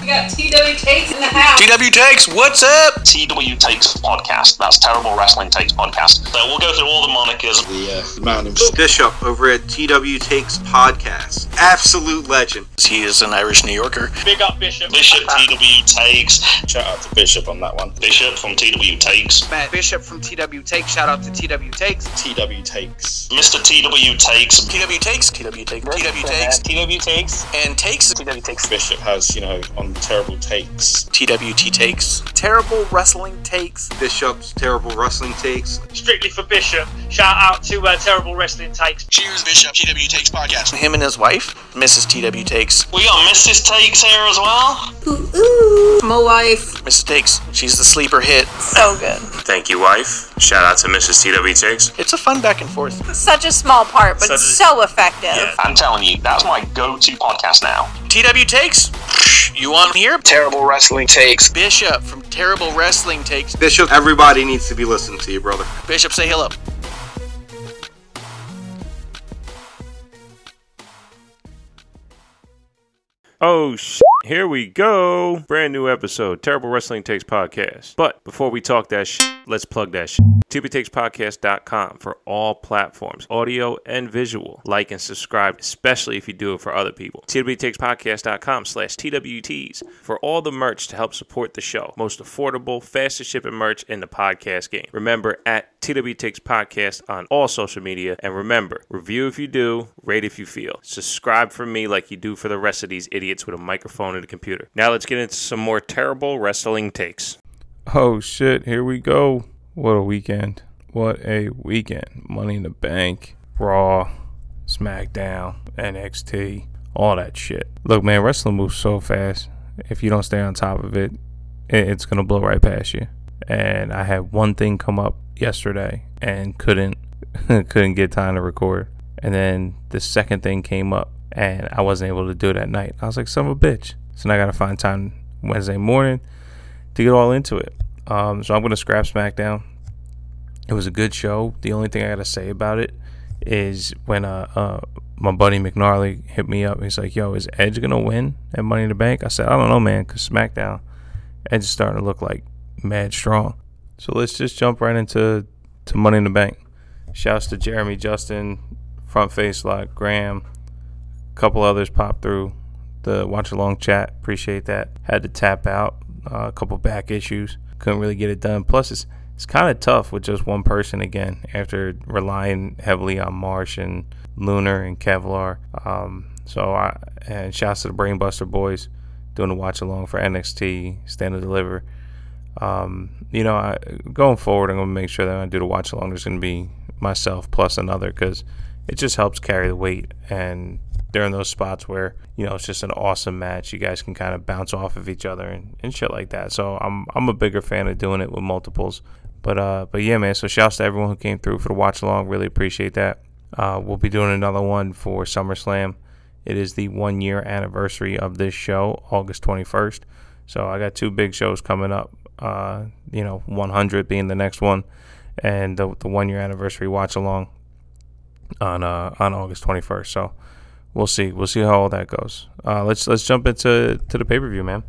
We got TW Takes in the house. TW Takes, what's up? TW Takes Podcast. That's Terrible Wrestling Takes Podcast. So we'll go through all the monikers. The, uh, the man himself. Bishop over at TW Takes Podcast. Absolute legend. He is an Irish New Yorker. Big up Bishop. Bishop TW Takes. Shout out to Bishop on that one. Bishop from TW Takes. Matt Bishop from TW Takes. Shout out to TW Takes. TW takes. Mr. TW Takes. TW Takes, TW Takes, TW Takes, TW Takes. and Takes, TW Takes. Bishop has, you know, on terrible takes. TWT Takes. Terrible Wrestling Takes. Bishop's Terrible Wrestling Takes. Strictly for Bishop. Shout out to uh, Terrible Wrestling Takes. Cheers, Bishop. TW Takes podcast. Him and his wife, Mrs. TW Takes. We got Mrs. Takes here as well. Ooh, My wife. Mrs. Takes, she's the sleeper hit. So good. Thank you, wife. Shout out to Mrs. TW Takes. It's a fun back and forth. Such a small part, but Such a- so effective. Yeah. I'm telling you, that's my go-to podcast now. TW Takes, you on here? Terrible Wrestling Takes. Bishop from Terrible Wrestling Takes. Bishop, everybody needs to be listening to you, brother. Bishop, say hello. Oh, sh- here we go. Brand new episode, Terrible Wrestling Takes Podcast. But before we talk that sh- let's plug that sh- TWTakesPodcast.com for all platforms, audio and visual. Like and subscribe, especially if you do it for other people. TWTakesPodcast.com slash TWTees for all the merch to help support the show. Most affordable, fastest shipping merch in the podcast game. Remember, at TW Takes Podcast on all social media. And remember, review if you do, rate if you feel. Subscribe for me like you do for the rest of these idiots with a microphone computer. Now let's get into some more terrible wrestling takes. Oh shit, here we go. What a weekend. What a weekend. Money in the Bank, Raw, SmackDown, NXT, all that shit. Look, man, wrestling moves so fast. If you don't stay on top of it, it- it's going to blow right past you. And I had one thing come up yesterday and couldn't couldn't get time to record. And then the second thing came up and I wasn't able to do it at night. I was like, son of a bitch. So now I got to find time Wednesday morning to get all into it. Um, so I'm going to scrap SmackDown. It was a good show. The only thing I got to say about it is when uh, uh, my buddy McNarly hit me up. He's like, yo, is Edge to win at Money in the Bank? I said, I don't know, man, because SmackDown, Edge is starting to look like mad strong. So let's just jump right into to Money in the Bank. Shouts to Jeremy, Justin, Front Face Lock, Graham, a couple others popped through the watch along chat. Appreciate that. Had to tap out. Uh, a couple back issues. Couldn't really get it done. Plus, it's it's kind of tough with just one person again after relying heavily on Marsh and Lunar and Kevlar. Um, so I and shouts to the Brainbuster boys doing the watch along for NXT Stand and Deliver. Um, you know, I, going forward, I'm gonna make sure that I do the watch along, there's gonna be myself plus another because it just helps carry the weight and during those spots where you know it's just an awesome match. You guys can kind of bounce off of each other and, and shit like that. So i'm i'm a bigger fan of doing it with multiples. But uh but yeah man so shouts to everyone who came through for the watch along. Really appreciate that. Uh we'll be doing another one for summerslam. It is the one year anniversary of this show august 21st so i got two big shows coming up uh you know 100 being the next one and the, the one year anniversary watch along on uh on august 21st so we'll see. We'll see how all that goes. Uh, let's let's jump into to the pay per view, man.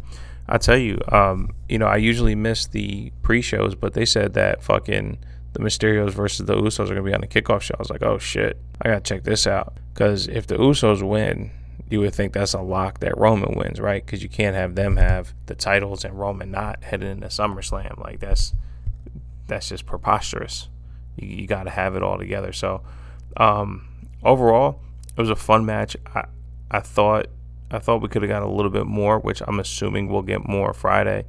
I tell you, um, you know, I usually miss the pre shows, but they said that fucking the Mysterios versus the Usos are gonna be on the kickoff show. I was like, oh shit, I gotta check this out because if the Usos win, you would think that's a lock that Roman wins, right? Because you can't have them have the titles and Roman not heading into SummerSlam. Like that's that's just preposterous. You, you got to have it all together. So um, overall it was a fun match. I I thought I thought we could have got a little bit more, which I'm assuming we'll get more Friday,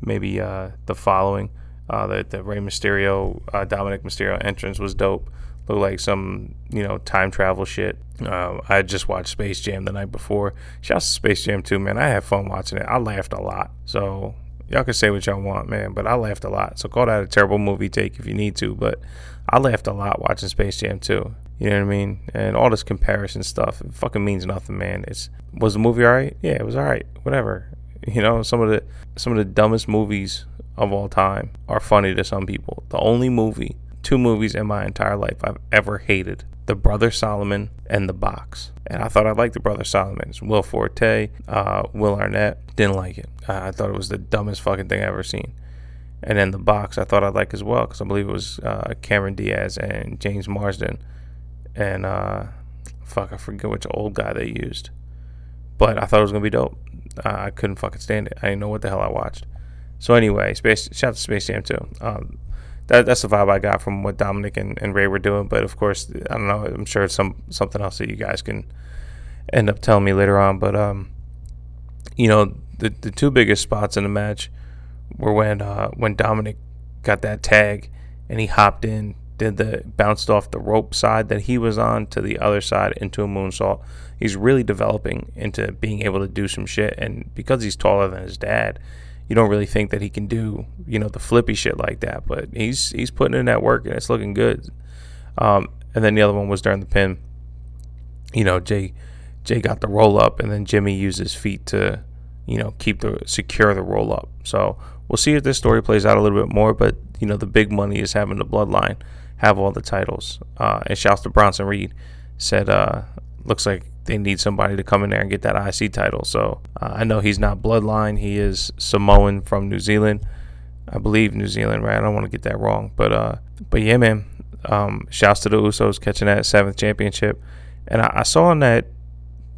maybe uh, the following. Uh, the the Rey Mysterio, uh, Dominic Mysterio entrance was dope. Looked like some you know time travel shit. Uh, I just watched Space Jam the night before. Shouts to Space Jam too, man. I had fun watching it. I laughed a lot. So y'all can say what y'all want, man, but I laughed a lot. So call that a terrible movie take if you need to, but I laughed a lot watching Space Jam too. You know what I mean? And all this comparison stuff, it fucking means nothing, man. It's was the movie alright? Yeah, it was alright. Whatever. You know, some of the some of the dumbest movies of all time are funny to some people. The only movie, two movies in my entire life I've ever hated the Brother Solomon, and the Box. And I thought I liked the Brother Solomons. Will Forte, uh, Will Arnett. Didn't like it. I thought it was the dumbest fucking thing I ever seen. And then the Box I thought I'd like as well because I believe it was uh, Cameron Diaz and James Marsden. And uh, fuck, I forget which old guy they used. But I thought it was going to be dope. I couldn't fucking stand it. I didn't know what the hell I watched. So anyway, Space shout out to Space Jam 2. Um, that, that's the vibe I got from what Dominic and, and Rey were doing. But of course, I don't know. I'm sure it's some something else that you guys can end up telling me later on. But um, you know, the the two biggest spots in the match were when uh, when Dominic got that tag and he hopped in, did the bounced off the rope side that he was on to the other side into a moonsault. He's really developing into being able to do some shit, and because he's taller than his dad, you don't really think that he can do you know the flippy shit like that. But he's he's putting in that work and it's looking good. Um, and then the other one was during the pin. You know, Jey Jey got the roll up, and then Jimmy used his feet to you know keep the secure the roll up. So we'll see if this story plays out a little bit more. But you know, the big money is having the bloodline have all the titles. Uh, and shouts to Bronson Reed said, uh, looks like they need somebody to come in there and get that IC title. So uh, I know he's not bloodline. He is Samoan from New Zealand. I believe New Zealand, right? I don't want to get that wrong. But uh, but yeah, man. Um, shouts to the Usos catching that seventh championship. And I, I saw in that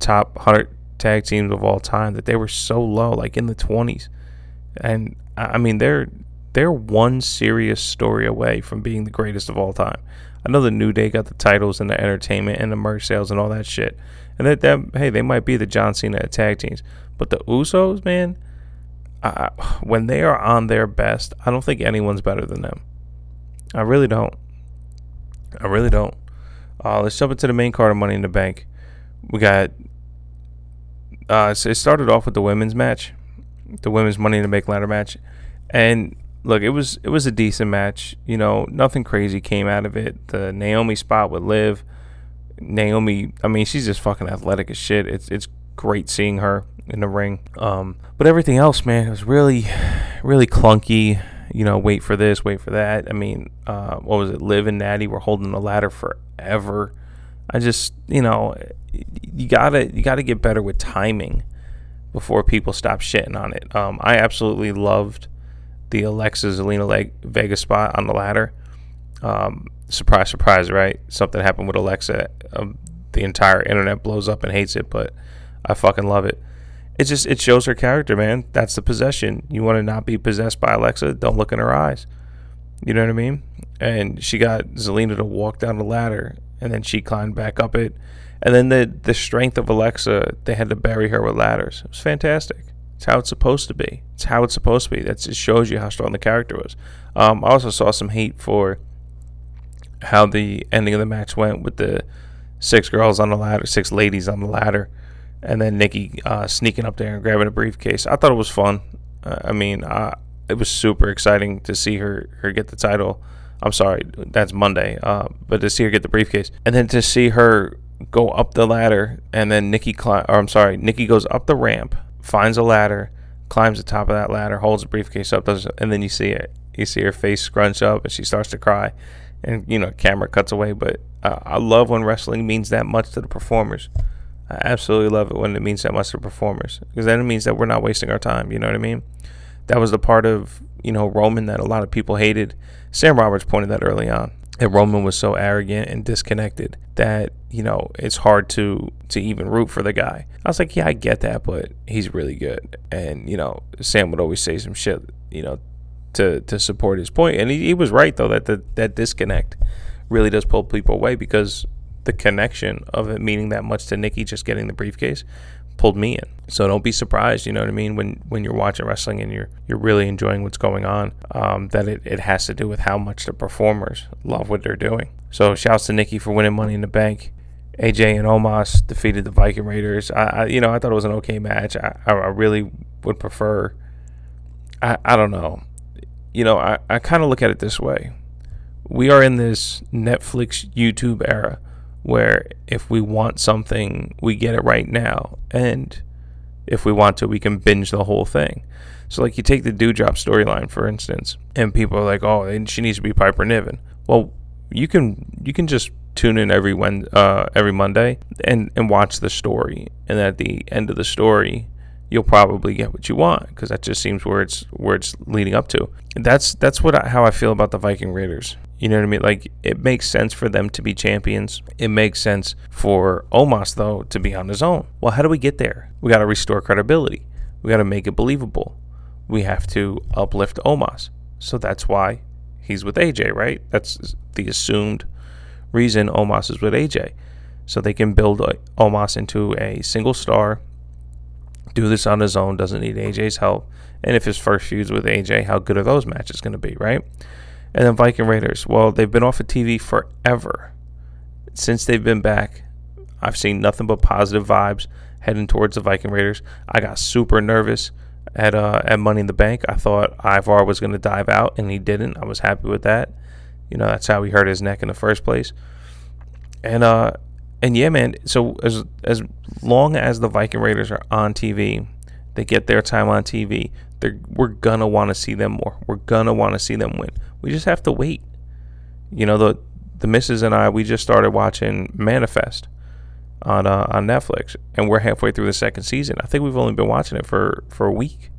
top 100 tag teams of all time that they were so low, like in the 20s. And I mean, they're they're one serious story away from being the greatest of all time. I know the New Day got the titles and the entertainment and the merch sales and all that shit. And that, that hey, they might be the John Cena tag teams. But the Usos, man, I, when they are on their best, I don't think anyone's better than them. I really don't. I really don't. Uh, let's jump into the main card of Money in the Bank. We got. Uh, so it started off with the women's match, the women's Money in the Bank ladder match, and look, it was it was a decent match. You know, nothing crazy came out of it. The Naomi spot with Liv, Naomi. I mean, she's just fucking athletic as shit. It's it's great seeing her in the ring. Um, but everything else, man, was really, really clunky. You know, wait for this, wait for that. I mean, uh, what was it? Liv and Natty were holding the ladder forever. I just, you know, you gotta you gotta get better with timing before people stop shitting on it. Um, I absolutely loved the Alexa Zelina Leg- Vega spot on the ladder. Um, surprise, surprise, right? Something happened with Alexa. Um, the entire internet blows up and hates it, but I fucking love it. It just it shows her character, man. That's the possession. You want to not be possessed by Alexa? Don't look in her eyes. You know what I mean? And she got Zelina to walk down the ladder, and then she climbed back up it. And then the the strength of Alexa, they had to bury her with ladders. It was fantastic. It's how it's supposed to be. It's how it's supposed to be. That just shows you how strong the character was. Um, I also saw some hate for how the ending of the match went with the six girls on the ladder, six ladies on the ladder, and then Nikki uh, sneaking up there and grabbing a briefcase. I thought it was fun. Uh, I mean, it was super exciting to see her her get the title. I'm sorry, that's Monday, uh, but to see her get the briefcase, and then to see her go up the ladder, and then Nikki or I'm sorry, Nikki goes up the ramp finds a ladder, climbs the top of that ladder, holds the briefcase up, does, and then you see it. You see her face scrunch up, and she starts to cry, and you know, camera cuts away. But uh, I love when wrestling means that much to the performers. I absolutely love it when it means that much to the performers, because then it means that we're not wasting our time. You know what I mean? That was the part of you know Roman that a lot of people hated. Sam Roberts pointed that early on that Roman was so arrogant and disconnected that you know it's hard to to even root for the guy. I was like, yeah, I get that, but he's really good, and you know Sam would always say some shit, you know, to to support his point. and he, he was right though that the, that disconnect really does pull people away because the connection of it meaning that much to Nikki just getting the briefcase pulled me in. So don't be surprised, you know what I mean, when when you're watching wrestling and you're you're really enjoying what's going on. Um, that it, it has to do with how much the performers love what they're doing. So shouts to Nikki for winning Money in the Bank. AJ and Omos defeated the Viking Raiders. I, I you know I thought it was an okay match. I, I really would prefer. I I don't know. You know I I kind of look at it this way. We are in this Netflix YouTube era where if we want something, we get it right now. And if we want to, we can binge the whole thing. So, like, you take the Doudrop storyline, for instance, and people are like, oh, and she needs to be Piper Niven. Well, you can you can just tune in every when uh, every Monday and and watch the story. And at the end of the story, you'll probably get what you want because that just seems where it's where it's leading up to. That's that's what I, how I feel about the Viking Raiders. You know what I mean? Like it makes sense for them to be champions. It makes sense for Omos though to be on his own. Well, how do we get there? We got to restore credibility. We got to make it believable. We have to uplift Omos. So that's why he's with AJ, right? That's the assumed reason Omos is with AJ. So they can build uh, Omos into a single star, do this on his own, doesn't need AJ's help. And if his first feud's with AJ, how good are those matches going to be, right? And then Viking Raiders, well, they've been off of TV forever. Since they've been back, I've seen nothing but positive vibes heading towards the Viking Raiders. I got super nervous at uh, at Money in the Bank. I thought Ivar was going to dive out, and he didn't. I was happy with that. You know, that's how he hurt his neck in the first place. And uh, and yeah, man. So as as long as the Viking Raiders are on TV, they get their time on TV. We're gonna want to see them more. We're gonna want to see them win. We just have to wait. You know, the the missus and I, we just started watching Manifest on uh, on Netflix, and we're halfway through the second season. I think we've only been watching it for for a week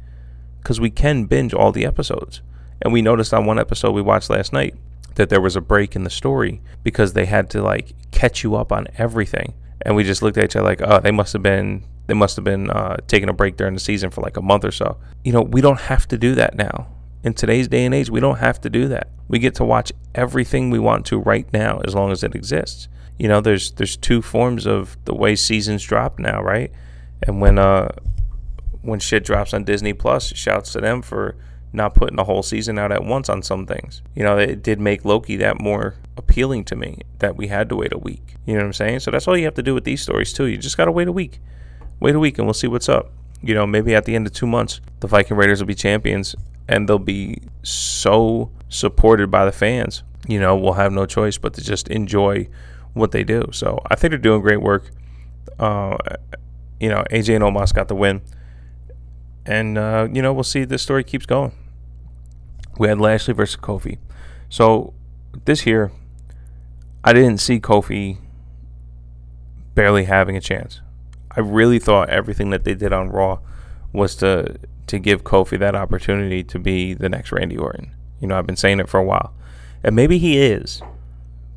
because we can binge all the episodes. And we noticed on one episode we watched last night that there was a break in the story because they had to like catch you up on everything. And we just looked at each other like, oh, they must have been they must have been uh, taking a break during the season for like a month or so. You know, we don't have to do that now. In today's day and age, we don't have to do that. We get to watch everything we want to right now as long as it exists. You know, there's there's two forms of the way seasons drop now, right? And when uh when shit drops on Disney Plus, shouts to them for not putting the whole season out at once on some things. You know, it did make Loki that more appealing to me that we had to wait a week. You know what I'm saying? So that's all you have to do with these stories too. You just got to wait a week wait a week and we'll see what's up. You know, maybe at the end of two months, the Viking Raiders will be champions and they'll be so supported by the fans. You know, we'll have no choice but to just enjoy what they do. So I think they're doing great work. Uh, you know, AJ and Omos got the win. And, uh, you know, we'll see this story keeps going. We had Lashley versus Kofi. So this year, I didn't see Kofi barely having a chance. I really thought everything that they did on Raw was to to give Kofi that opportunity to be the next Randy Orton. You know, I've been saying it for a while. And maybe he is.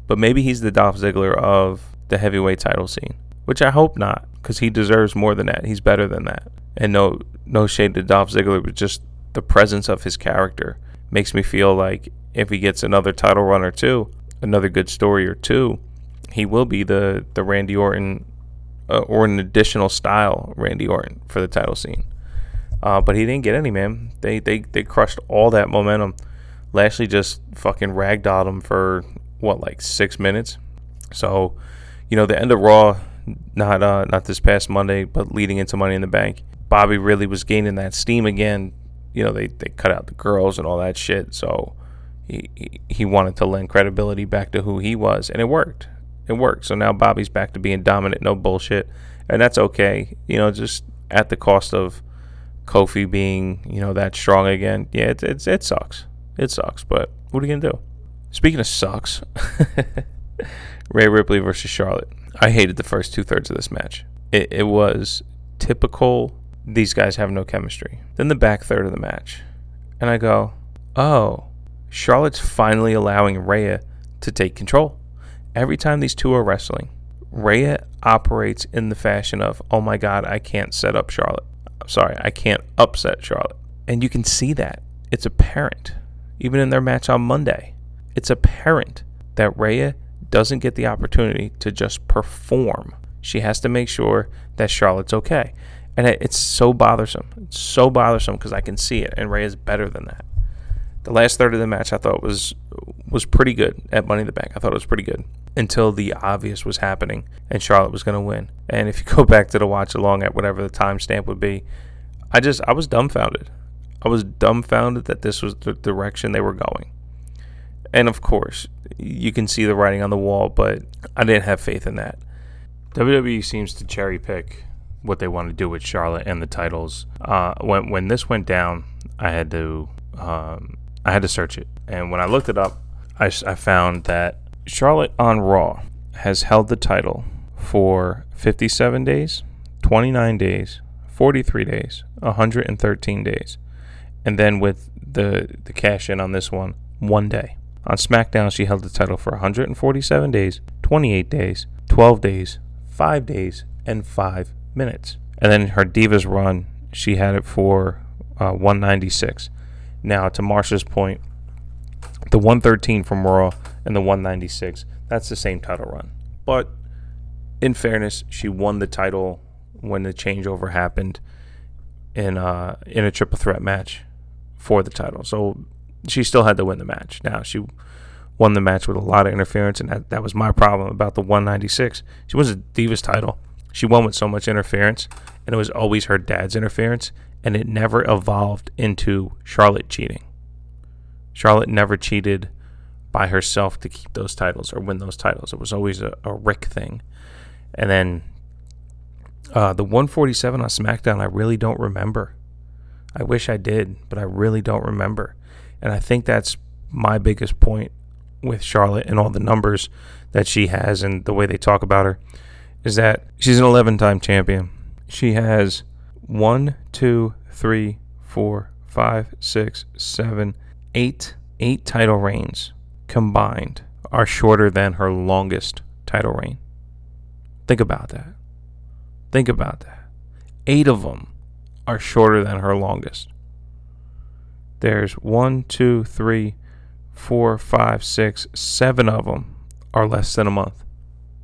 But maybe he's the Dolph Ziggler of the heavyweight title scene, which I hope not cuz he deserves more than that. He's better than that. And no no shade to Dolph Ziggler, but just the presence of his character makes me feel like if he gets another title run or two, another good story or two, he will be the the Randy Orton uh, or an additional style Randy Orton for the title scene. Uh, but he didn't get any, man. They, they they crushed all that momentum. Lashley just fucking ragdolled him for what, like six minutes. So, you know, the end of Raw, not uh, not this past Monday, but leading into Money in the Bank, Bobby really was gaining that steam again. You know, they, they cut out the girls and all that shit. So he, he wanted to lend credibility back to who he was, and it worked it worked. So now Bobby's back to being dominant, no bullshit, and that's okay. You know, just at the cost of Kofi being you know that strong again. Yeah, it it, it sucks. It sucks, but what are you gonna do? Speaking of sucks, Rhea Ripley versus Charlotte. I hated the first two thirds of this match. It, it was typical. These guys have no chemistry. Then the back third of the match, and I go, oh, Charlotte's finally allowing Rhea to take control every time these two are wrestling, Rhea operates in the fashion of, oh my God, I can't set up Charlotte. I'm sorry, I can't upset Charlotte. And you can see that. It's apparent. Even in their match on Monday, it's apparent that Rhea doesn't get the opportunity to just perform. She has to make sure that Charlotte's okay. And it's so bothersome. It's so bothersome because I can see it, and Rhea is better than that. The last third of the match I thought was was pretty good at Money in the Bank. I thought it was pretty good until the obvious was happening and Charlotte was going to win. And if you go back to the watch along at whatever the timestamp would be, I just I was dumbfounded. I was dumbfounded that this was the direction they were going. And of course, you can see the writing on the wall, but I didn't have faith in that. WWE seems to cherry pick what they want to do with Charlotte and the titles. Uh, when when this went down, I had to um, I had to search it, and when I looked it up, I, I found that Charlotte on Raw has held the title for 57 days, 29 days, 43 days, 113 days. And then with the the cash in on this one, one day. On SmackDown, she held the title for 147 days, 28 days, 12 days, 5 days, and 5 minutes. And then her Divas run, she had it for uh, 196. Now, to Marsha's point, the 113 from Raw and the 196, that's the same title run. But in fairness, she won the title when the changeover happened in uh, in a triple threat match for the title. So she still had to win the match. Now she won the match with a lot of interference, and that, that was my problem about the 196. She was a Divas title. She won with so much interference, and it was always her dad's interference, and it never evolved into Charlotte cheating. Charlotte never cheated by herself to keep those titles or win those titles. It was always a, a Rick thing. And then uh, the 147 on SmackDown, I really don't remember. I wish I did, but I really don't remember. And I think that's my biggest point with Charlotte and all the numbers that she has and the way they talk about her is that she's an 11 time champion. She has one, two, three, four, five, six, seven, eight, eight title reigns combined are shorter than her longest title reign. Think about that. Think about that. Eight of them are shorter than her longest. There's one, two, three, four, five, six, seven of them are less than a month.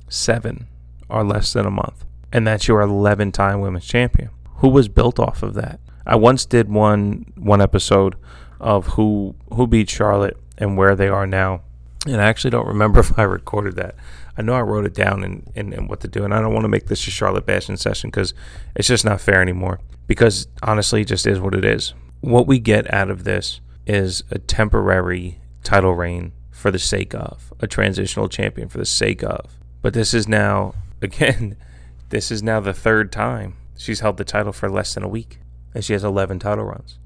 Seven are less than a month. And that's your 11 time women's champion. Who was built off of that? I once did one one episode of who who beat Charlotte and where they are now. And I actually don't remember if I recorded that. I know I wrote it down and, and, and what to do. And I don't want to make this a Charlotte bashing session because it's just not fair anymore. Because honestly, it just is what it is what we get out of this is a temporary title reign for the sake of a transitional champion for the sake of. But this is now again, this is now the third time she's held the title for less than a week, and she has 11 title runs.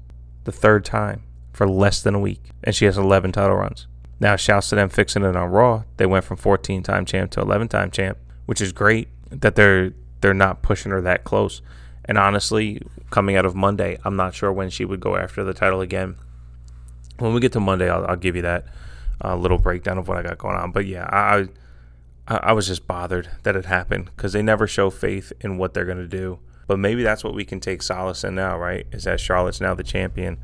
The third time for less than a week, and she has 11 title runs. Now, shouts to them fixing it on Raw. They went from 14 time champ to 11 time champ, which is great that they're they're not pushing her that close. And honestly, coming out of Monday, I'm not sure when she would go after the title again. When we get to Monday, I'll, I'll give you that uh, little breakdown of what I got going on. But yeah, I I, was just bothered that it happened because they never show faith in what they're gonna do. But maybe that's what we can take solace in now, right? Is that Charlotte's now the champion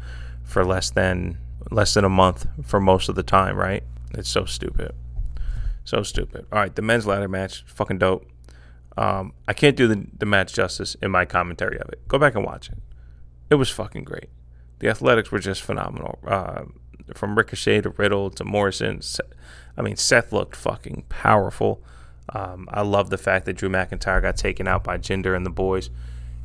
for less than less than a month for most of the time, right? It's so stupid. So stupid. All right, the men's ladder match, fucking dope. Um, I can't do the, the match justice in my commentary of it. Go back and watch it. It was fucking great. The athletics were just phenomenal. Uh, from Ricochet to Riddle to Morrison. I mean, Seth looked fucking powerful. Um, I love the fact that Drew McIntyre got taken out by Jinder and the boys.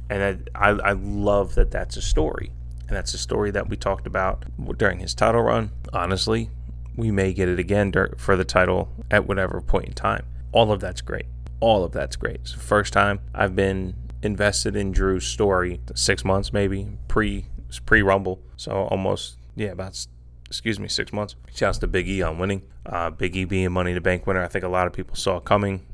And I, I, I love that that's a story. And that's a story that we talked about during his title run. Honestly, we may get it again for the title at whatever point in time. All of that's great all of that's great. It's the first time I've been invested in Drew's story. Six months maybe pre pre Rumble, so almost yeah about excuse me six months. Shouts to Big E on winning. Uh, Big E being Money in the Bank winner, I think a lot of people saw coming,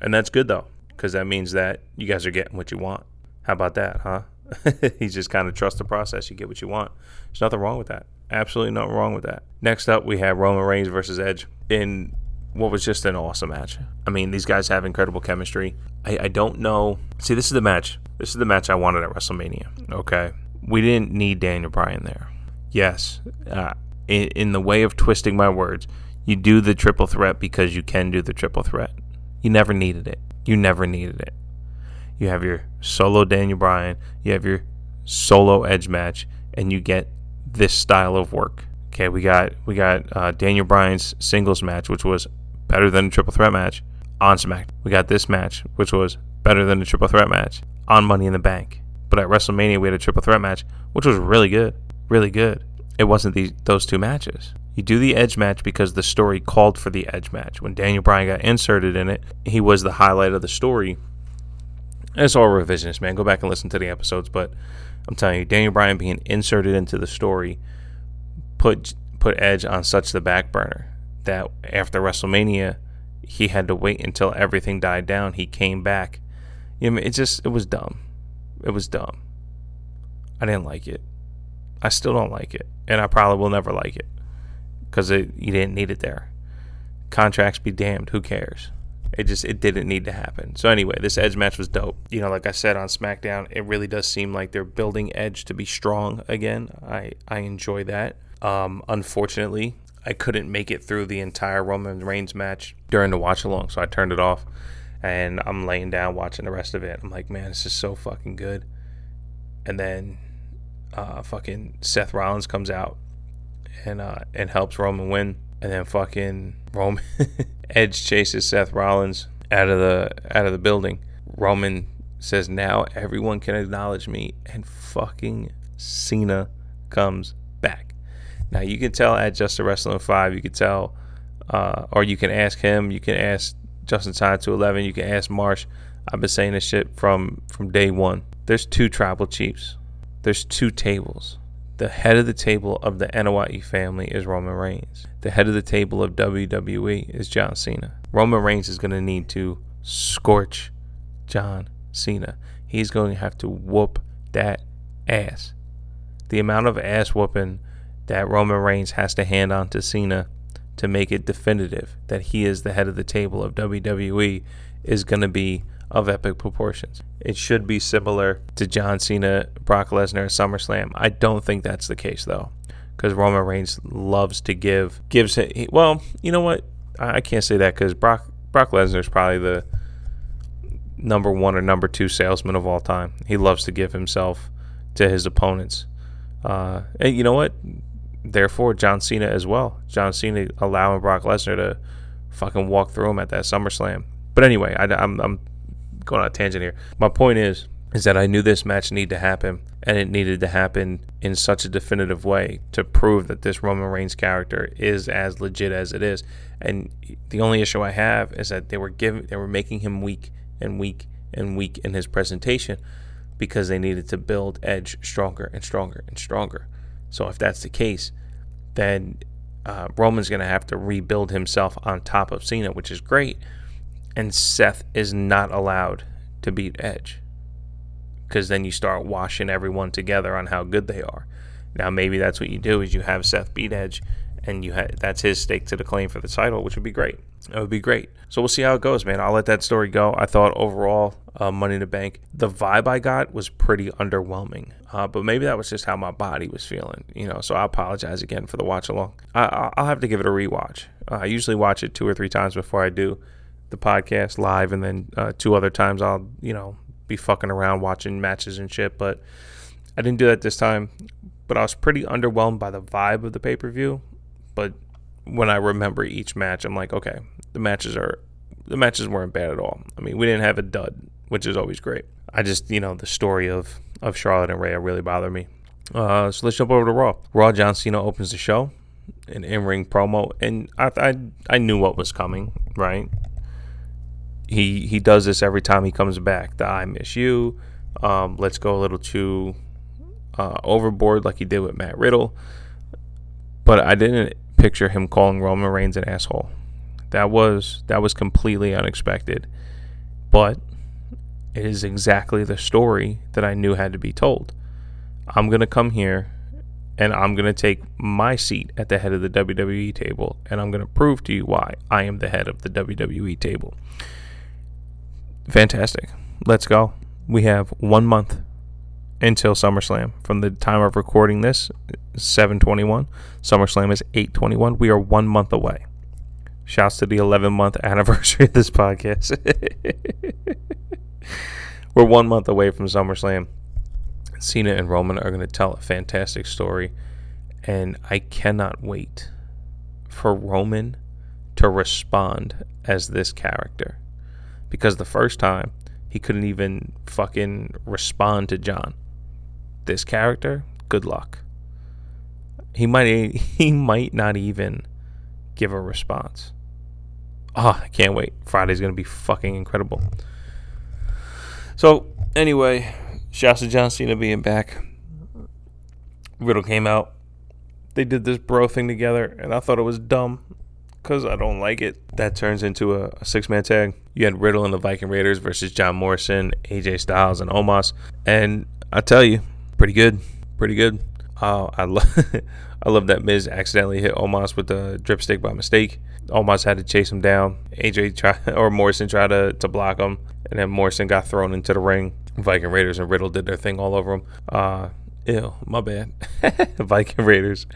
and that's good though because that means that you guys are getting what you want. How about that, huh? you just kind of trust the process. You get what you want. There's nothing wrong with that. Absolutely nothing wrong with that. Next up, we have Roman Reigns versus Edge in what was just an awesome match. I mean, these guys have incredible chemistry. I, I don't know. See, this is the match. This is the match I wanted at WrestleMania. Okay. We didn't need Daniel Bryan there. Yes. Uh, in, in the way of twisting my words, you do the triple threat because you can do the triple threat. You never needed it. You never needed it. You have your solo Daniel Bryan, you have your solo Edge match, and you get this style of work. Okay, we got we got uh, Daniel Bryan's singles match, which was better than a triple threat match on SmackDown. We got this match, which was better than a triple threat match on Money in the Bank. But at WrestleMania, we had a triple threat match, which was really good, really good. It wasn't these those two matches. You do the Edge match because the story called for the Edge match. When Daniel Bryan got inserted in it, he was the highlight of the story. It's all revisionist, man. Go back and listen to the episodes. But I'm telling you, Daniel Bryan being inserted into the story put put Edge on such the back burner that after WrestleMania, he had to wait until everything died down. He came back. You know, it just it was dumb. It was dumb. I didn't like it. I still don't like it, and I probably will never like it because you didn't need it there. Contracts be damned. Who cares? It just it didn't need to happen. So anyway, this Edge match was dope. You know, like I said on SmackDown, it really does seem like they're building Edge to be strong again. I I enjoy that. Um, unfortunately, I couldn't make it through the entire Roman Reigns match during the watch along, so I turned it off. And I'm laying down watching the rest of it. I'm like, man, this is so fucking good. And then, uh, fucking Seth Rollins comes out and uh, and helps Roman win. And then fucking Roman Edge chases Seth Rollins out of the out of the building. Roman says, "Now everyone can acknowledge me," and fucking Cena comes back. Now you can tell at Just a Wrestling Five, you can tell, uh, or you can ask him, you can ask Justin Time to Eleven, you can ask Marsh. I've been saying this shit from from day one. There's two tribal chiefs. There's two tables. The head of the table of the Anoa'i family is Roman Reigns. The head of the table of WWE is John Cena. Roman Reigns is going to need to scorch John Cena. He's going to have to whoop that ass. The amount of ass whooping that Roman Reigns has to hand on to Cena to make it definitive that he is the head of the table of WWE is going to be of epic proportions. It should be similar to John Cena, Brock Lesnar SummerSlam. I don't think that's the case though, because Roman Reigns loves to give, gives it. Well, you know what? I can't say that because Brock Brock Lesnar is probably the number one or number two salesman of all time. He loves to give himself to his opponents. Uh, and you know what? Therefore, John Cena as well. John Cena allowing Brock Lesnar to fucking walk through him at that SummerSlam. But anyway, I, I'm, I'm going on a tangent here. My point is, is that I knew this match needed to happen, and it needed to happen in such a definitive way to prove that this Roman Reigns character is as legit as it is. And the only issue I have is that they were giving, they were making him weak and weak and weak in his presentation because they needed to build Edge stronger and stronger and stronger. So if that's the case, then uh, Roman's going to have to rebuild himself on top of Cena, which is great. And Seth is not allowed to beat Edge because then you start washing everyone together on how good they are. Now maybe that's what you do is you have Seth beat Edge, and you ha- that's his stake to the claim for the title, which would be great. It would be great. So we'll see how it goes, man. I'll let that story go. I thought overall, uh, Money in the Bank, the vibe I got was pretty underwhelming. Uh, but maybe that was just how my body was feeling, you know. So I apologize again for the watch along. I- will have to give it a rewatch. Uh, I usually watch it two or three times before I do the podcast live, and then uh, two other times I'll, you know, be fucking around watching matches and shit. But I didn't do that this time. But I was pretty underwhelmed by the vibe of the pay per view. But when I remember each match, I'm like, okay, the matches are the matches weren't bad at all. I mean, we didn't have a dud, which is always great. I just, you know, the story of of Charlotte and Rhea really bothered me. Uh, so let's jump over to Raw. Raw John Cena opens the show, an in-ring promo, and I, I I knew what was coming, right? He he does this every time he comes back. The I miss you. Um, let's go a little too uh, overboard, like he did with Matt Riddle. But I didn't picture him calling Roman Reigns an asshole. That was that was completely unexpected. But it is exactly the story that I knew had to be told. I'm going to come here and I'm going to take my seat at the head of the WWE table and I'm going to prove to you why I am the head of the WWE table. Fantastic. Let's go. We have one month until SummerSlam. From the time of recording this, 721. SummerSlam is 821. We are one month away. Shouts to the 11 month anniversary of this podcast. We're one month away from SummerSlam. Cena and Roman are going to tell a fantastic story. And I cannot wait for Roman to respond as this character. Because the first time, he couldn't even fucking respond to John this character, good luck. He might he might not even give a response. Oh, I can't wait. Friday's gonna be fucking incredible. So anyway, shouts to John Cena being back. Riddle came out. They did this bro thing together, and I thought it was dumb. Because I don't like it. That turns into a, a six man tag. You had Riddle and the Viking Raiders versus John Morrison, AJ Styles, and Omos. And I tell you, pretty good. Pretty good. Uh, I love I love that Miz accidentally hit Omos with the dripstick by mistake. Omos had to chase him down. AJ tried or Morrison tried to, to block him, and then Morrison got thrown into the ring. Viking Raiders and Riddle did their thing all over him. Uh, ew, my bad. Viking Raiders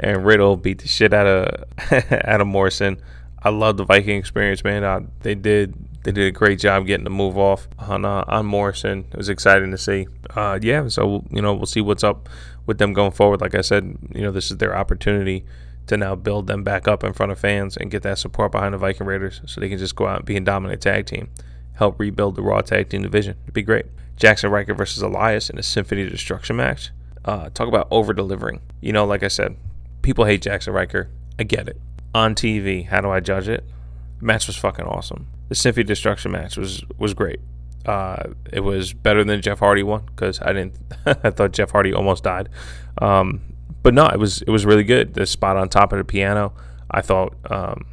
and Riddle beat the shit out of Adam Morrison. I love the Viking experience, man. Uh, they did they did a great job getting the move off on uh, on Morrison. It was exciting to see. Uh, yeah, so you know we'll see what's up with them going forward. Like I said, you know this is their opportunity to now build them back up in front of fans and get that support behind the Viking Raiders, so they can just go out and be a dominant tag team, help rebuild the Raw tag team division. It'd be great. Jaxson Ryker versus Elias in a Symphony Destruction match. Uh, talk about over delivering. You know, like I said, people hate Jaxson Ryker. I get it. On TV, how do I judge it? Match was fucking awesome. The Symphony Destruction match was was great. Uh, it was better than Jeff Hardy one because I didn't. I thought Jeff Hardy almost died. Um, but no, it was it was really good. The spot on top of the piano, I thought, um,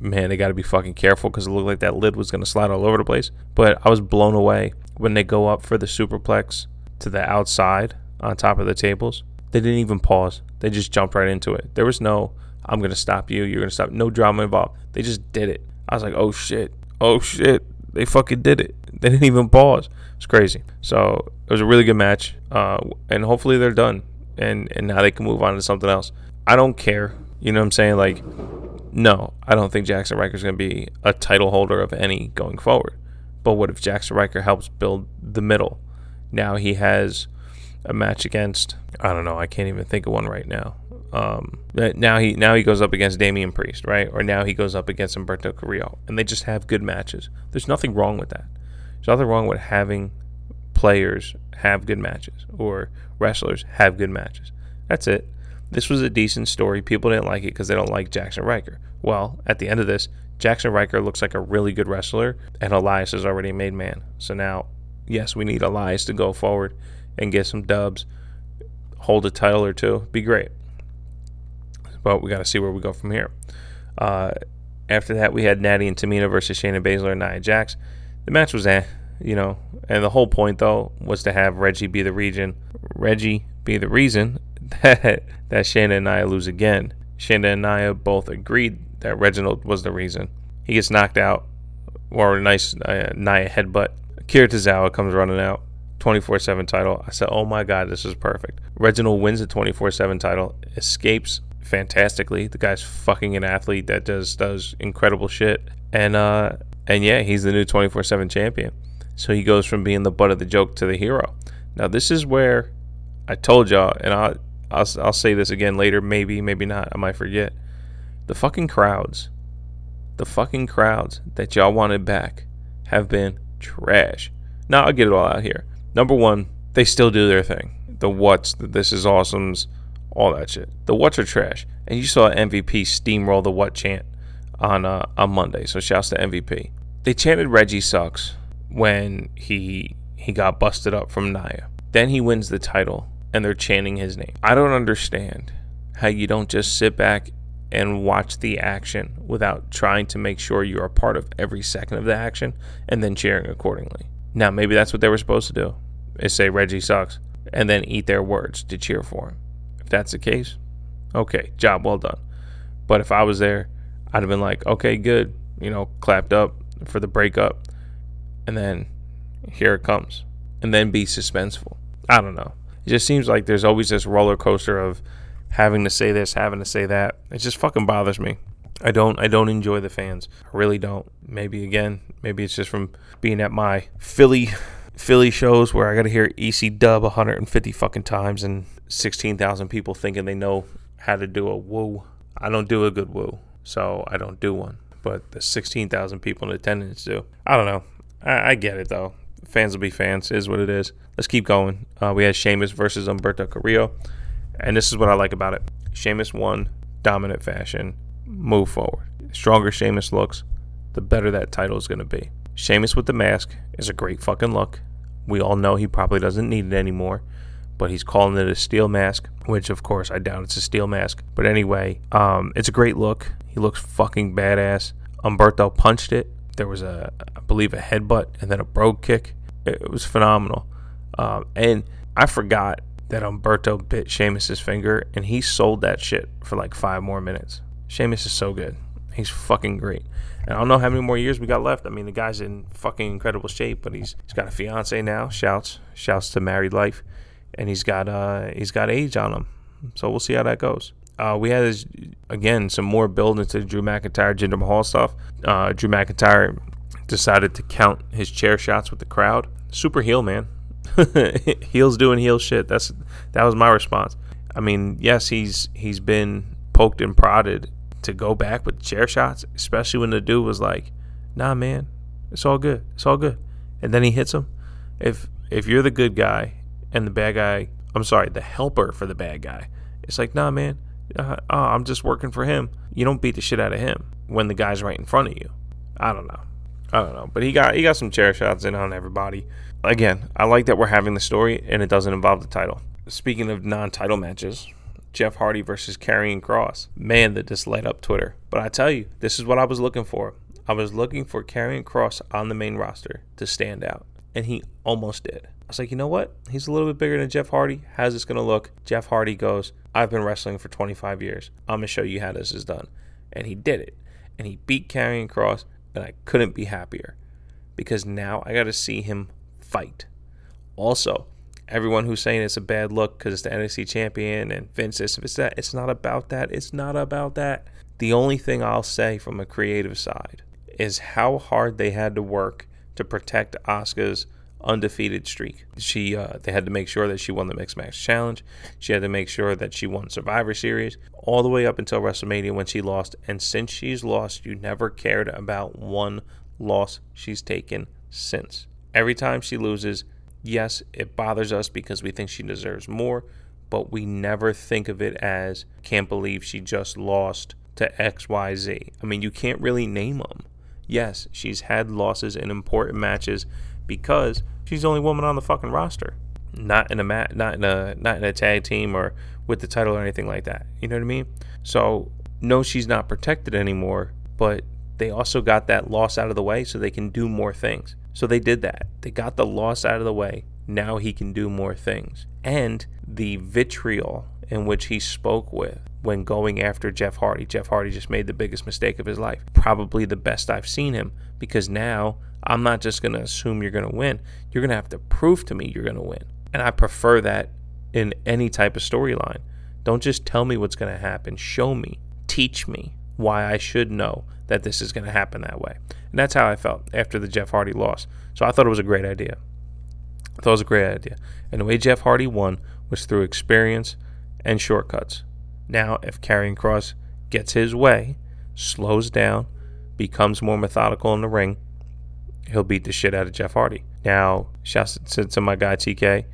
man, they got to be fucking careful because it looked like that lid was gonna slide all over the place. But I was blown away when they go up for the superplex to the outside on top of the tables. They didn't even pause. They just jumped right into it. There was no, I'm gonna stop you. You're gonna stop. No drama involved. They just did it. I was like, oh shit, oh shit. They fucking did it. They didn't even pause. It's crazy. So it was a really good match, uh, and hopefully they're done, and and now they can move on to something else. I don't care. You know what I'm saying? Like, no, I don't think Jaxson Ryker's gonna be a title holder of any going forward. But what if Jaxson Ryker helps build the middle? Now he has a match against I don't know, I can't even think of one right now. Um, now he now he goes up against Damian Priest, right? Or now he goes up against Humberto Carrillo, and they just have good matches. There's nothing wrong with that. There's nothing wrong with having players have good matches or wrestlers have good matches. That's it. This was a decent story. People didn't like it because they don't like Jaxson Ryker. Well, at the end of this, Jaxson Ryker looks like a really good wrestler, and Elias is already a made man. So now, yes, we need Elias to go forward and get some dubs, hold a title or two. Be great. But we got to see where we go from here. Uh, after that, we had Natty and Tamina versus Shayna Baszler and Nia Jax. The match was eh, you know, and the whole point though was to have Reggie be the region, Reggie be the reason that that Shayna and Nia lose again. Shayna and Nia both agreed that Reginald was the reason. He gets knocked out, or a nice uh, Nia headbutt. Akira Tozawa comes running out. 24 7 title. I said, oh my God, this is perfect. Reginald wins the 24 7 title, escapes fantastically. The guy's fucking an athlete that does does incredible shit. And uh and yeah, he's the new 24 7 champion. So he goes from being the butt of the joke to the hero. Now, this is where I told y'all, and I'll, I'll, I'll say this again later, maybe, maybe not. I might forget. The fucking crowds, the fucking crowds that y'all wanted back have been trash. Now, I'll get it all out here. Number one, they still do their thing. The what's, the this is awesomes, all that shit. The what's are trash. And you saw MVP steamroll the what chant on uh, on Monday. So shouts to MVP. They chanted Reggie sucks when he he got busted up from Nia. Then he wins the title and they're chanting his name. I don't understand how you don't just sit back and watch the action without trying to make sure you're a part of every second of the action and then cheering accordingly. Now, maybe that's what they were supposed to do is say Reggie sucks and then eat their words to cheer for him. If that's the case, okay, job well done. But if I was there, I'd have been like, okay, good, you know, clapped up for the breakup and then here it comes, and then be suspenseful. I don't know. It just seems like there's always this roller coaster of having to say this, having to say that. It just fucking bothers me. I don't I don't enjoy the fans. I really don't. Maybe again, maybe it's just from being at my Philly Philly shows where I got to hear EC dub 150 fucking times and 16,000 people thinking they know how to do a woo. I don't do a good woo, so I don't do one. But the 16,000 people in attendance do. I don't know. I, I get it though. Fans will be fans. Is what it is. Let's keep going. Uh, we had Sheamus versus Humberto Carrillo, and this is what I like about it. Sheamus won dominant fashion. Move forward. Stronger Sheamus looks, the better that title is going to be. Sheamus with the mask is a great fucking look. We all know he probably doesn't need it anymore, but he's calling it a steel mask, which of course I doubt it's a steel mask. But anyway, um, it's a great look. He looks fucking badass. Humberto punched it. There was a, I believe, a headbutt and then a brogue kick. It, it was phenomenal. Um, and I forgot that Humberto bit Sheamus's finger, and he sold that shit for like five more minutes. Sheamus is so good. He's fucking great. And I don't know how many more years we got left. I mean, the guy's in fucking incredible shape, but he's he's got a fiance now. Shouts, shouts to married life, and he's got uh he's got age on him. So we'll see how that goes. Uh, we had this, again some more build into Drew McIntyre, Jinder Mahal stuff. Uh, Drew McIntyre decided to count his chair shots with the crowd. Super heel, man. Heels doing heel shit. That's that was my response. I mean, yes, he's he's been poked and prodded to go back with chair shots, especially when the dude was like, "Nah, man, it's all good. It's all good." And then he hits him. If if you're the good guy and the bad guy, I'm sorry, the helper for the bad guy, it's like, "Nah, man, uh, oh, I'm just working for him." You don't beat the shit out of him when the guy's right in front of you. I don't know. I don't know, but he got he got some chair shots in on everybody. Again, I like that we're having the story and it doesn't involve the title. Speaking of non-title matches, Jeff Hardy versus Karrion Kross. Man, that just light up Twitter. But I tell you, this is what I was looking for. I was looking for Karrion Kross on the main roster to stand out, and he almost did. I was like, you know what? He's a little bit bigger than Jeff Hardy. How's this gonna look? Jeff Hardy goes, I've been wrestling for 25 years. I'm gonna show you how this is done, and he did it, and he beat Karrion Kross, and I couldn't be happier because now I got to see him fight. Also, everyone who's saying it's a bad look because it's the NXT champion and Vince is, if it's that, it's not about that. It's not about that. The only thing I'll say from a creative side is how hard they had to work to protect Asuka's undefeated streak. She uh, they had to make sure that she won the mixed match challenge. She had to make sure that she won Survivor Series all the way up until WrestleMania when she lost. And since she's lost, you never cared about one loss she's taken since. Every time she loses, yes, it bothers us because we think she deserves more, but we never think of it as can't believe she just lost to XYZ. I mean, you can't really name them. Yes, she's had losses in important matches because she's the only woman on the fucking roster. Not in a mat, not in a not in a tag team or with the title or anything like that. You know what I mean? So no, she's not protected anymore, but they also got that loss out of the way so they can do more things. So they did that. They got the loss out of the way. Now he can do more things. And the vitriol in which he spoke with when going after Jeff Hardy. Jeff Hardy just made the biggest mistake of his life. Probably the best I've seen him because now I'm not just going to assume you're going to win. You're going to have to prove to me you're going to win. And I prefer that in any type of storyline. Don't just tell me what's going to happen. Show me. Teach me why I should know that this is going to happen that way. And that's how I felt after the Jeff Hardy loss. So I thought it was a great idea. I thought it was a great idea. And the way Jeff Hardy won was through experience and shortcuts. Now, if Karrion Kross gets his way, slows down, becomes more methodical in the ring, he'll beat the shit out of Jeff Hardy. Now, shouts to my guy TK.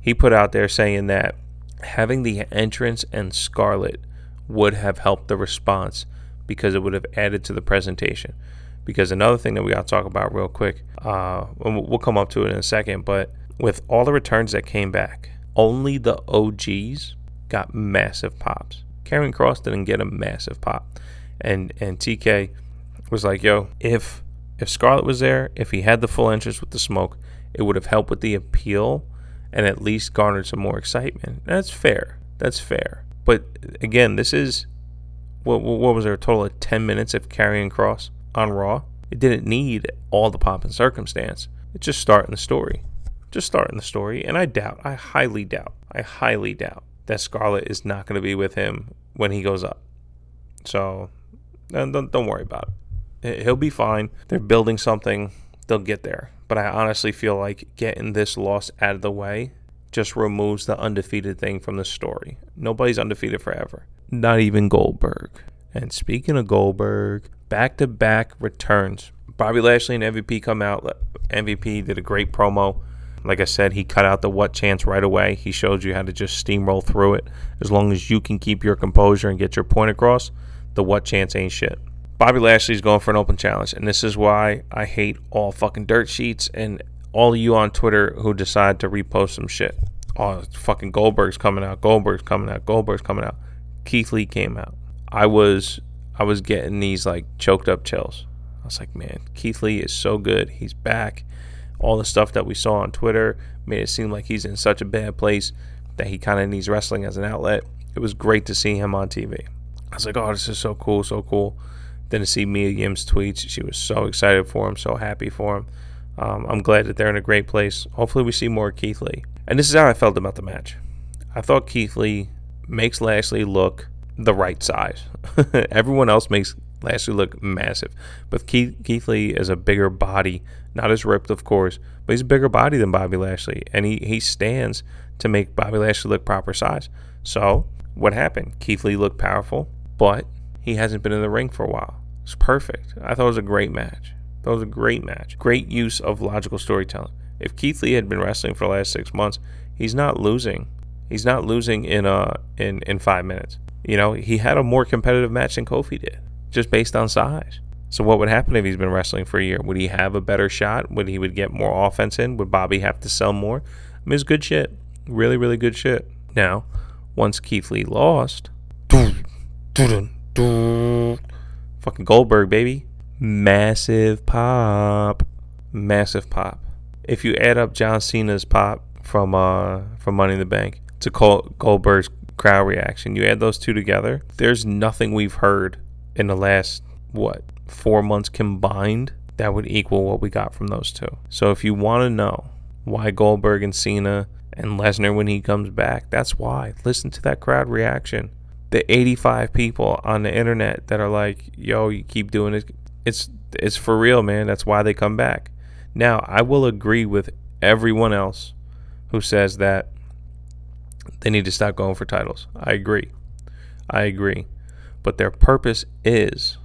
He put out there saying that having the entrance and Scarlett would have helped the response because it would have added to the presentation. Because another thing that we got to talk about real quick, uh, we'll come up to it in a second, but with all the returns that came back, only the OGs got massive pops. Karrion Kross didn't get a massive pop, and and TK was like, "Yo, if if Scarlett was there, if he had the full entrance with the smoke, it would have helped with the appeal, and at least garnered some more excitement." That's fair. That's fair. But again, this is what, what was there a total of 10 minutes of Karrion Kross on Raw? It didn't need all the pomp and circumstance. It's just starting the story. Just starting the story. And I doubt, I highly doubt, I highly doubt that Scarlett is not going to be with him when he goes up. So don't, don't worry about it. He'll be fine. They're building something, they'll get there. But I honestly feel like getting this loss out of the way just removes the undefeated thing from the story. Nobody's undefeated forever not even Goldberg. And speaking of Goldberg, back to back returns. Bobby Lashley and MVP come out. MVP did a great promo. Like I said, he cut out the what chance right away. He showed you how to just steamroll through it. As long as you can keep your composure and get your point across, the what chance ain't shit. Bobby Lashley's going for an open challenge, and this is why I hate all fucking dirt sheets and all of you on Twitter who decide to repost some shit. oh, fucking Goldberg's coming out, Goldberg's coming out, Goldberg's coming out. Keith Lee came out. I was I was getting these like choked up chills. I was like, man, Keith Lee is so good. He's back. All the stuff that we saw on Twitter made it seem like he's in such a bad place that he kind of needs wrestling as an outlet. It was great to see him on TV. I was like, oh, this is so cool, so cool. Then to see Mia Yim's tweets, she was so excited for him, so happy for him. Um, I'm glad that they're in a great place. Hopefully, we see more Keith Lee. And this is how I felt about the match. I thought Keith Lee makes Lashley look the right size. Everyone else makes Lashley look massive, but Keith, Keith Lee is a bigger body, not as ripped, of course, but he's a bigger body than Bobby Lashley, and he, he stands to make Bobby Lashley look proper size. So, what happened? Keith Lee looked powerful, but he hasn't been in the ring for a while. It's perfect. I thought it was a great match. That was a great match. Great use of logical storytelling. If Keith Lee had been wrestling for the last six months, he's not losing. He's not losing in uh in in five minutes. You know, he had a more competitive match than Kofi did, just based on size. So what would happen if he's been wrestling for a year? Would he have a better shot? Would he would get more offense in? Would Bobby have to sell more? I mean, it's good shit. Really, really good shit. Now, once Keith Lee lost, fucking Goldberg, baby. Massive pop. Massive pop. If you add up John Cena's pop from uh from Money in the Bank to Col- Goldberg's crowd reaction, you add those two together, there's nothing we've heard in the last what four months combined that would equal what we got from those two. So if you want to know why Goldberg and Cena and Lesnar when he comes back, that's why. Listen to that crowd reaction. The 85 people on the internet that are like, "Yo, you keep doing it." It's it's for real, man. That's why they come back. Now, I will agree with everyone else who says that they need to stop going for titles. I agree. I agree. But their purpose is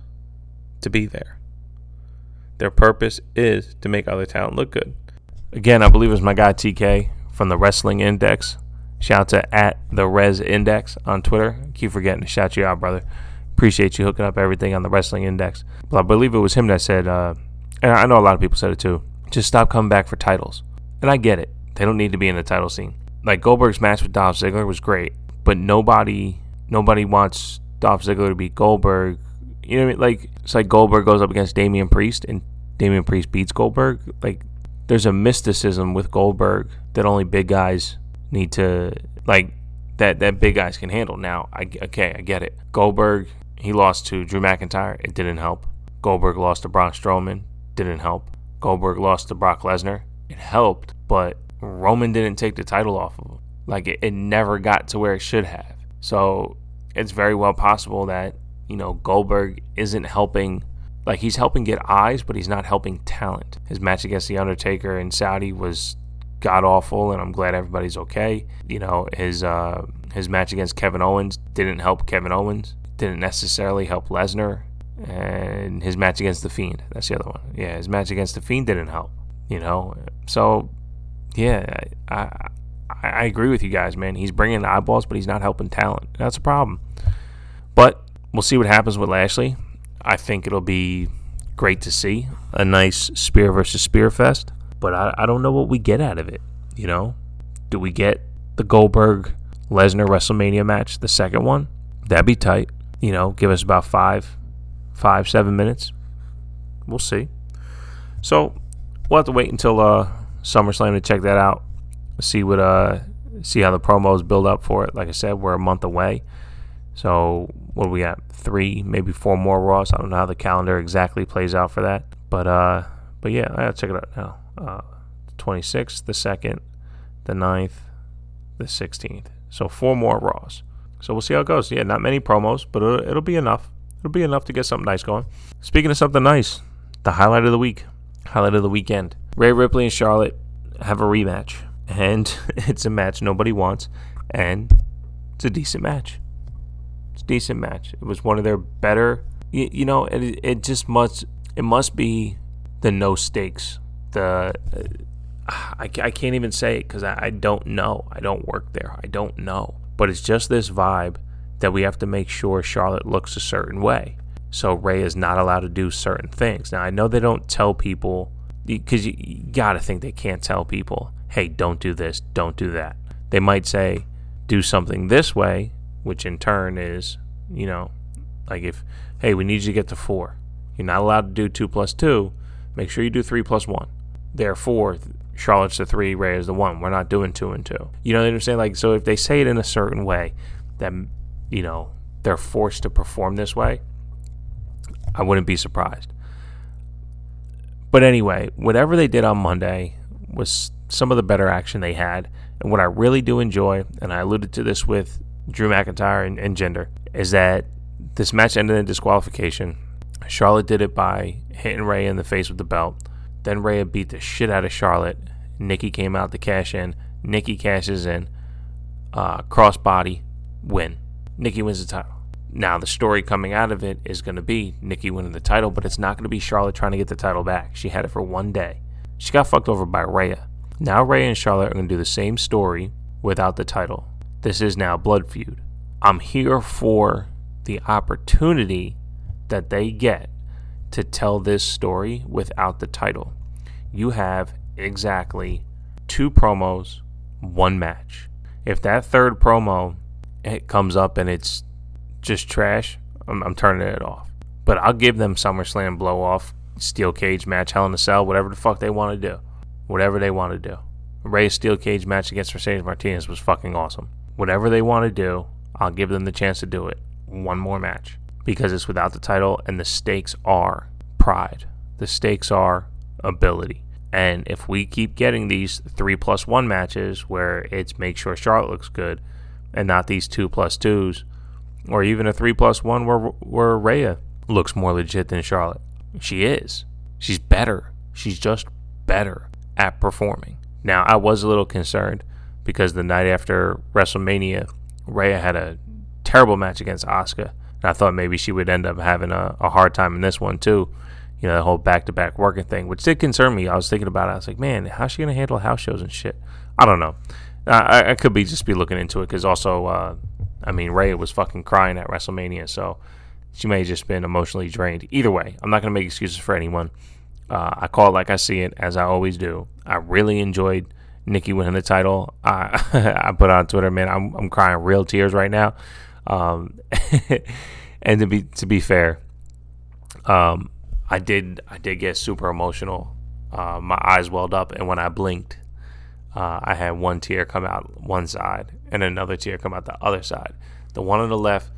to be there. Their purpose is to make other talent look good. Again, I believe it was my guy TK from the Wrestling Index. Shout out to at the Wrez Index on Twitter. keep forgetting to shout you out, brother. Appreciate you hooking up everything on the Wrestling Index. But I believe it was him that said, uh, and I know a lot of people said it too, just stop coming back for titles. And I get it. They don't need to be in the title scene. Like Goldberg's match with Dolph Ziggler was great, but nobody nobody wants Dolph Ziggler to beat Goldberg. You know what I mean? Like it's like Goldberg goes up against Damian Priest and Damian Priest beats Goldberg. Like there's a mysticism with Goldberg that only big guys need to like that that big guys can handle. Now, I okay, I get it. Goldberg he lost to Drew McIntyre. It didn't help. Goldberg lost to Braun Strowman. Didn't help. Goldberg lost to Brock Lesnar. It helped, but Roman didn't take the title off of him. Like it, it never got to where it should have. So it's very well possible that you know Goldberg isn't helping. Like he's helping get eyes, but he's not helping talent. His match against the Undertaker in Saudi was god awful, and I'm glad everybody's okay. You know his uh, his match against Kevin Owens didn't help Kevin Owens. Didn't necessarily help Lesnar, and his match against the Fiend. That's the other one. Yeah, his match against the Fiend didn't help. You know, so yeah, I, I, I agree with you guys, man. He's bringing eyeballs, but he's not helping talent. That's a problem. But we'll see what happens with Lashley. I think it'll be great to see a nice spear versus spear fest, but I, I don't know what we get out of it. You know, do we get the Goldberg Lesnar WrestleMania match, the second one? That'd be tight. You know, give us about five, five, seven minutes. We'll see. So we'll have to wait until uh, SummerSlam to check that out. See what uh see how the promos build up for it. Like I said, we're a month away. So what we got? Three, maybe four more Raws. I don't know how the calendar exactly plays out for that. But uh but yeah, I gotta check it out now. Uh 26th, the second, the 9th, the 16th. So four more Raws. So we'll see how it goes. Yeah, not many promos, but it'll, it'll be enough. It'll be enough to get something nice going. Speaking of something nice, the highlight of the week, highlight of the weekend. Rhea Ripley and Charlotte have a rematch, and it's a match nobody wants, and it's a decent match. It's a decent match. It was one of their better. You, you know, it, it just must. It must be the no stakes. The uh, I, I can't even say it because I, I don't know. I don't work there. I don't know. But it's just this vibe that we have to make sure Charlotte looks a certain way. So Rhea is not allowed to do certain things. Now I know they don't tell people because you, you got to think they can't tell people, hey, don't do this, don't do that. They might say, do something this way, which in turn is, you know, like if, hey, we need you to get to four. You're not allowed to do two plus two. Make sure you do three plus one. Therefore, Charlotte's the three, Rhea is the one. We're not doing two and two. You know what I'm saying? Like, so if they say it in a certain way, that you know they're forced to perform this way, I wouldn't be surprised. But anyway, whatever they did on Monday was some of the better action they had. And what I really do enjoy, and I alluded to this with Drew McIntyre and, and Jinder, is that this match ended in disqualification. Charlotte did it by hitting Rhea in the face with the belt. Then Rhea beat the shit out of Charlotte. Nikki came out to cash in. Nikki cashes in. Uh, crossbody win. Nikki wins the title. Now the story coming out of it is going to be Nikki winning the title, but it's not going to be Charlotte trying to get the title back. She had it for one day. She got fucked over by Rhea. Now Rhea and Charlotte are going to do the same story without the title. This is now Blood Feud. I'm here for the opportunity that they get to tell this story without the title. You have exactly two promos, one match. If that third promo it comes up and it's just trash, I'm, I'm turning it off. But I'll give them SummerSlam blow off, steel cage match, Hell in a Cell, whatever the fuck they want to do. Whatever they want to do. Rhea's steel cage match against Mercedes Martinez was fucking awesome. Whatever they want to do, I'll give them the chance to do it. One more match because it's without the title, and the stakes are pride. The stakes are ability. And if we keep getting these three plus one matches where it's make sure Charlotte looks good and not these two plus twos, or even a three plus one where, where Rhea looks more legit than Charlotte, she is. She's better. She's just better at performing. Now, I was a little concerned because the night after WrestleMania, Rhea had a terrible match against Asuka and I thought maybe she would end up having a, a hard time in this one too. You know, the whole back to back working thing, which did concern me. I was thinking about it. I was like, man, how's she going to handle house shows and shit? I don't know. I, I could be just be looking into it because also, uh, I mean, Rhea was fucking crying at WrestleMania, so she may have just been emotionally drained. Either way, I'm not going to make excuses for anyone. Uh, I call it like I see it, as I always do. I really enjoyed Nikki winning the title. I, I put on Twitter, man, I'm, I'm crying real tears right now. Um, and to be to be fair, um, I did I did get super emotional. Uh, my eyes welled up, and when I blinked, uh, I had one tear come out one side and another tear come out the other side. The one on the left,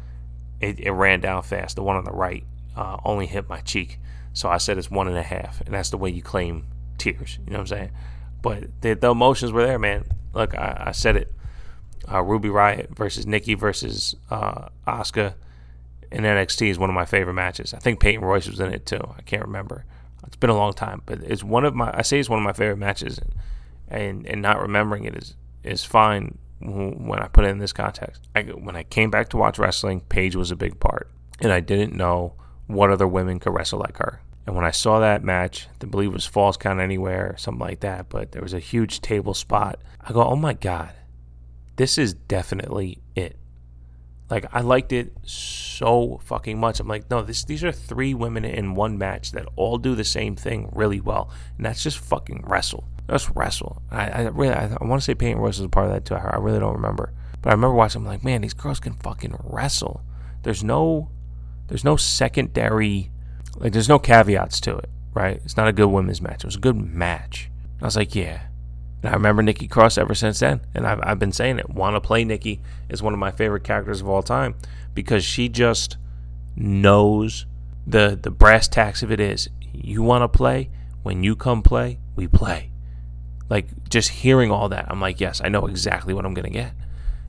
it, it ran down fast. The one on the right uh, only hit my cheek. So I said it's one and a half, and that's the way you claim tears. You know what I'm saying? But the, the emotions were there, man. Look, I, I said it uh, Ruby Riott versus Nikki versus uh, Asuka in NXT is one of my favorite matches. I think Peyton Royce was in it too. I can't remember. It's been a long time, but it's one of my. I say it's one of my favorite matches, and and not remembering it is is fine when I put it in this context. I, when I came back to watch wrestling, Paige was a big part, and I didn't know what other women could wrestle like her. And when I saw that match, I believe it was Falls Count Anywhere something like that, but there was a huge table spot. I go, oh my god, this is definitely it. Like I liked it so fucking much. I'm like, no, this these are three women in one match that all do the same thing really well, and that's just fucking wrestle. Just wrestle. I, I really I, I want to say Peyton Royce was a part of that too. I really don't remember, but I remember watching. I'm like, man, these girls can fucking wrestle. There's no, there's no secondary, like there's no caveats to it, right? It's not a good women's match. It was a good match. I was like, yeah, and I remember Nikki Cross ever since then. And I've, I've been saying it. Wanna Play Nikki is one of my favorite characters of all time because she just knows the, the brass tacks of it is you want to play? When you come play, we play. Like just hearing all that, I'm like, yes, I know exactly what I'm going to get.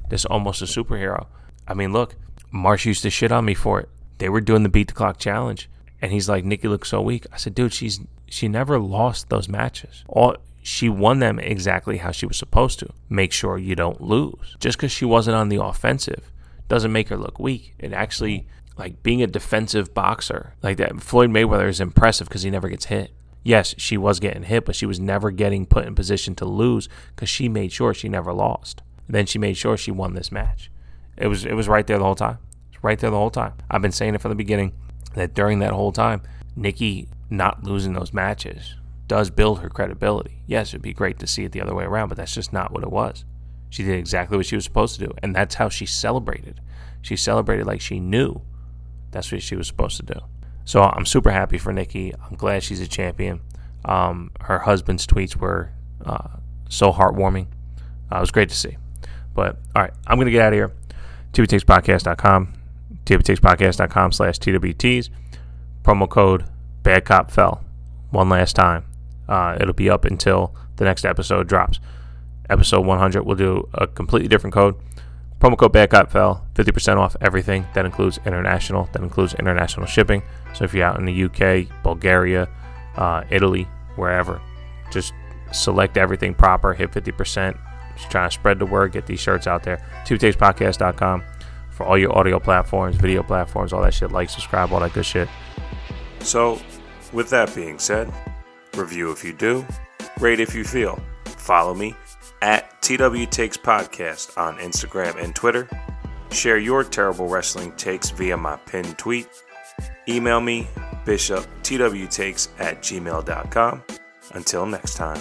This almost a superhero. I mean, look, Marsh used to shit on me for it. They were doing the beat the clock challenge. And he's like, Nikki looks so weak. I said, dude, she's she never lost those matches. All she won them exactly how she was supposed to. Make sure you don't lose. Just because she wasn't on the offensive doesn't make her look weak. It actually, like being a defensive boxer, like that, Floyd Mayweather is impressive because he never gets hit. Yes, she was getting hit, but she was never getting put in position to lose because she made sure she never lost. then she made sure she won this match. It was it was right there the whole time. It's right there the whole time. I've been saying it from the beginning that during that whole time, Nikki not losing those matches does build her credibility. Yes, it'd be great to see it the other way around, but that's just not what it was. She did exactly what she was supposed to do, and that's how she celebrated. She celebrated like she knew that's what she was supposed to do. So I'm super happy for Nikki. I'm glad she's a champion. Um, her husband's tweets were uh, so heartwarming. Uh, it was great to see. But all right, I'm going to get out of here. TWTakesPodcast.com, TWTakesPodcast.com slash TWTees. Promo code Bad Cop Fell. One last time. Uh, it'll be up until the next episode drops. Episode 100, we'll do a completely different code. Promo code Fell, 50% off everything. That includes international. That includes international shipping. So if you're out in the UK, Bulgaria, uh, Italy, wherever, just select everything proper, hit 50%. Just trying to spread the word, get these shirts out there. TWTakesPodcast.com for all your audio platforms, video platforms, all that shit. Like, subscribe, all that good shit. So, with that being said, review if you do, rate if you feel. Follow me at TW Takes Podcast on Instagram and Twitter. Share your terrible wrestling takes via my pinned tweet. Email me, bishoptwtakes at gmail.com. Until next time.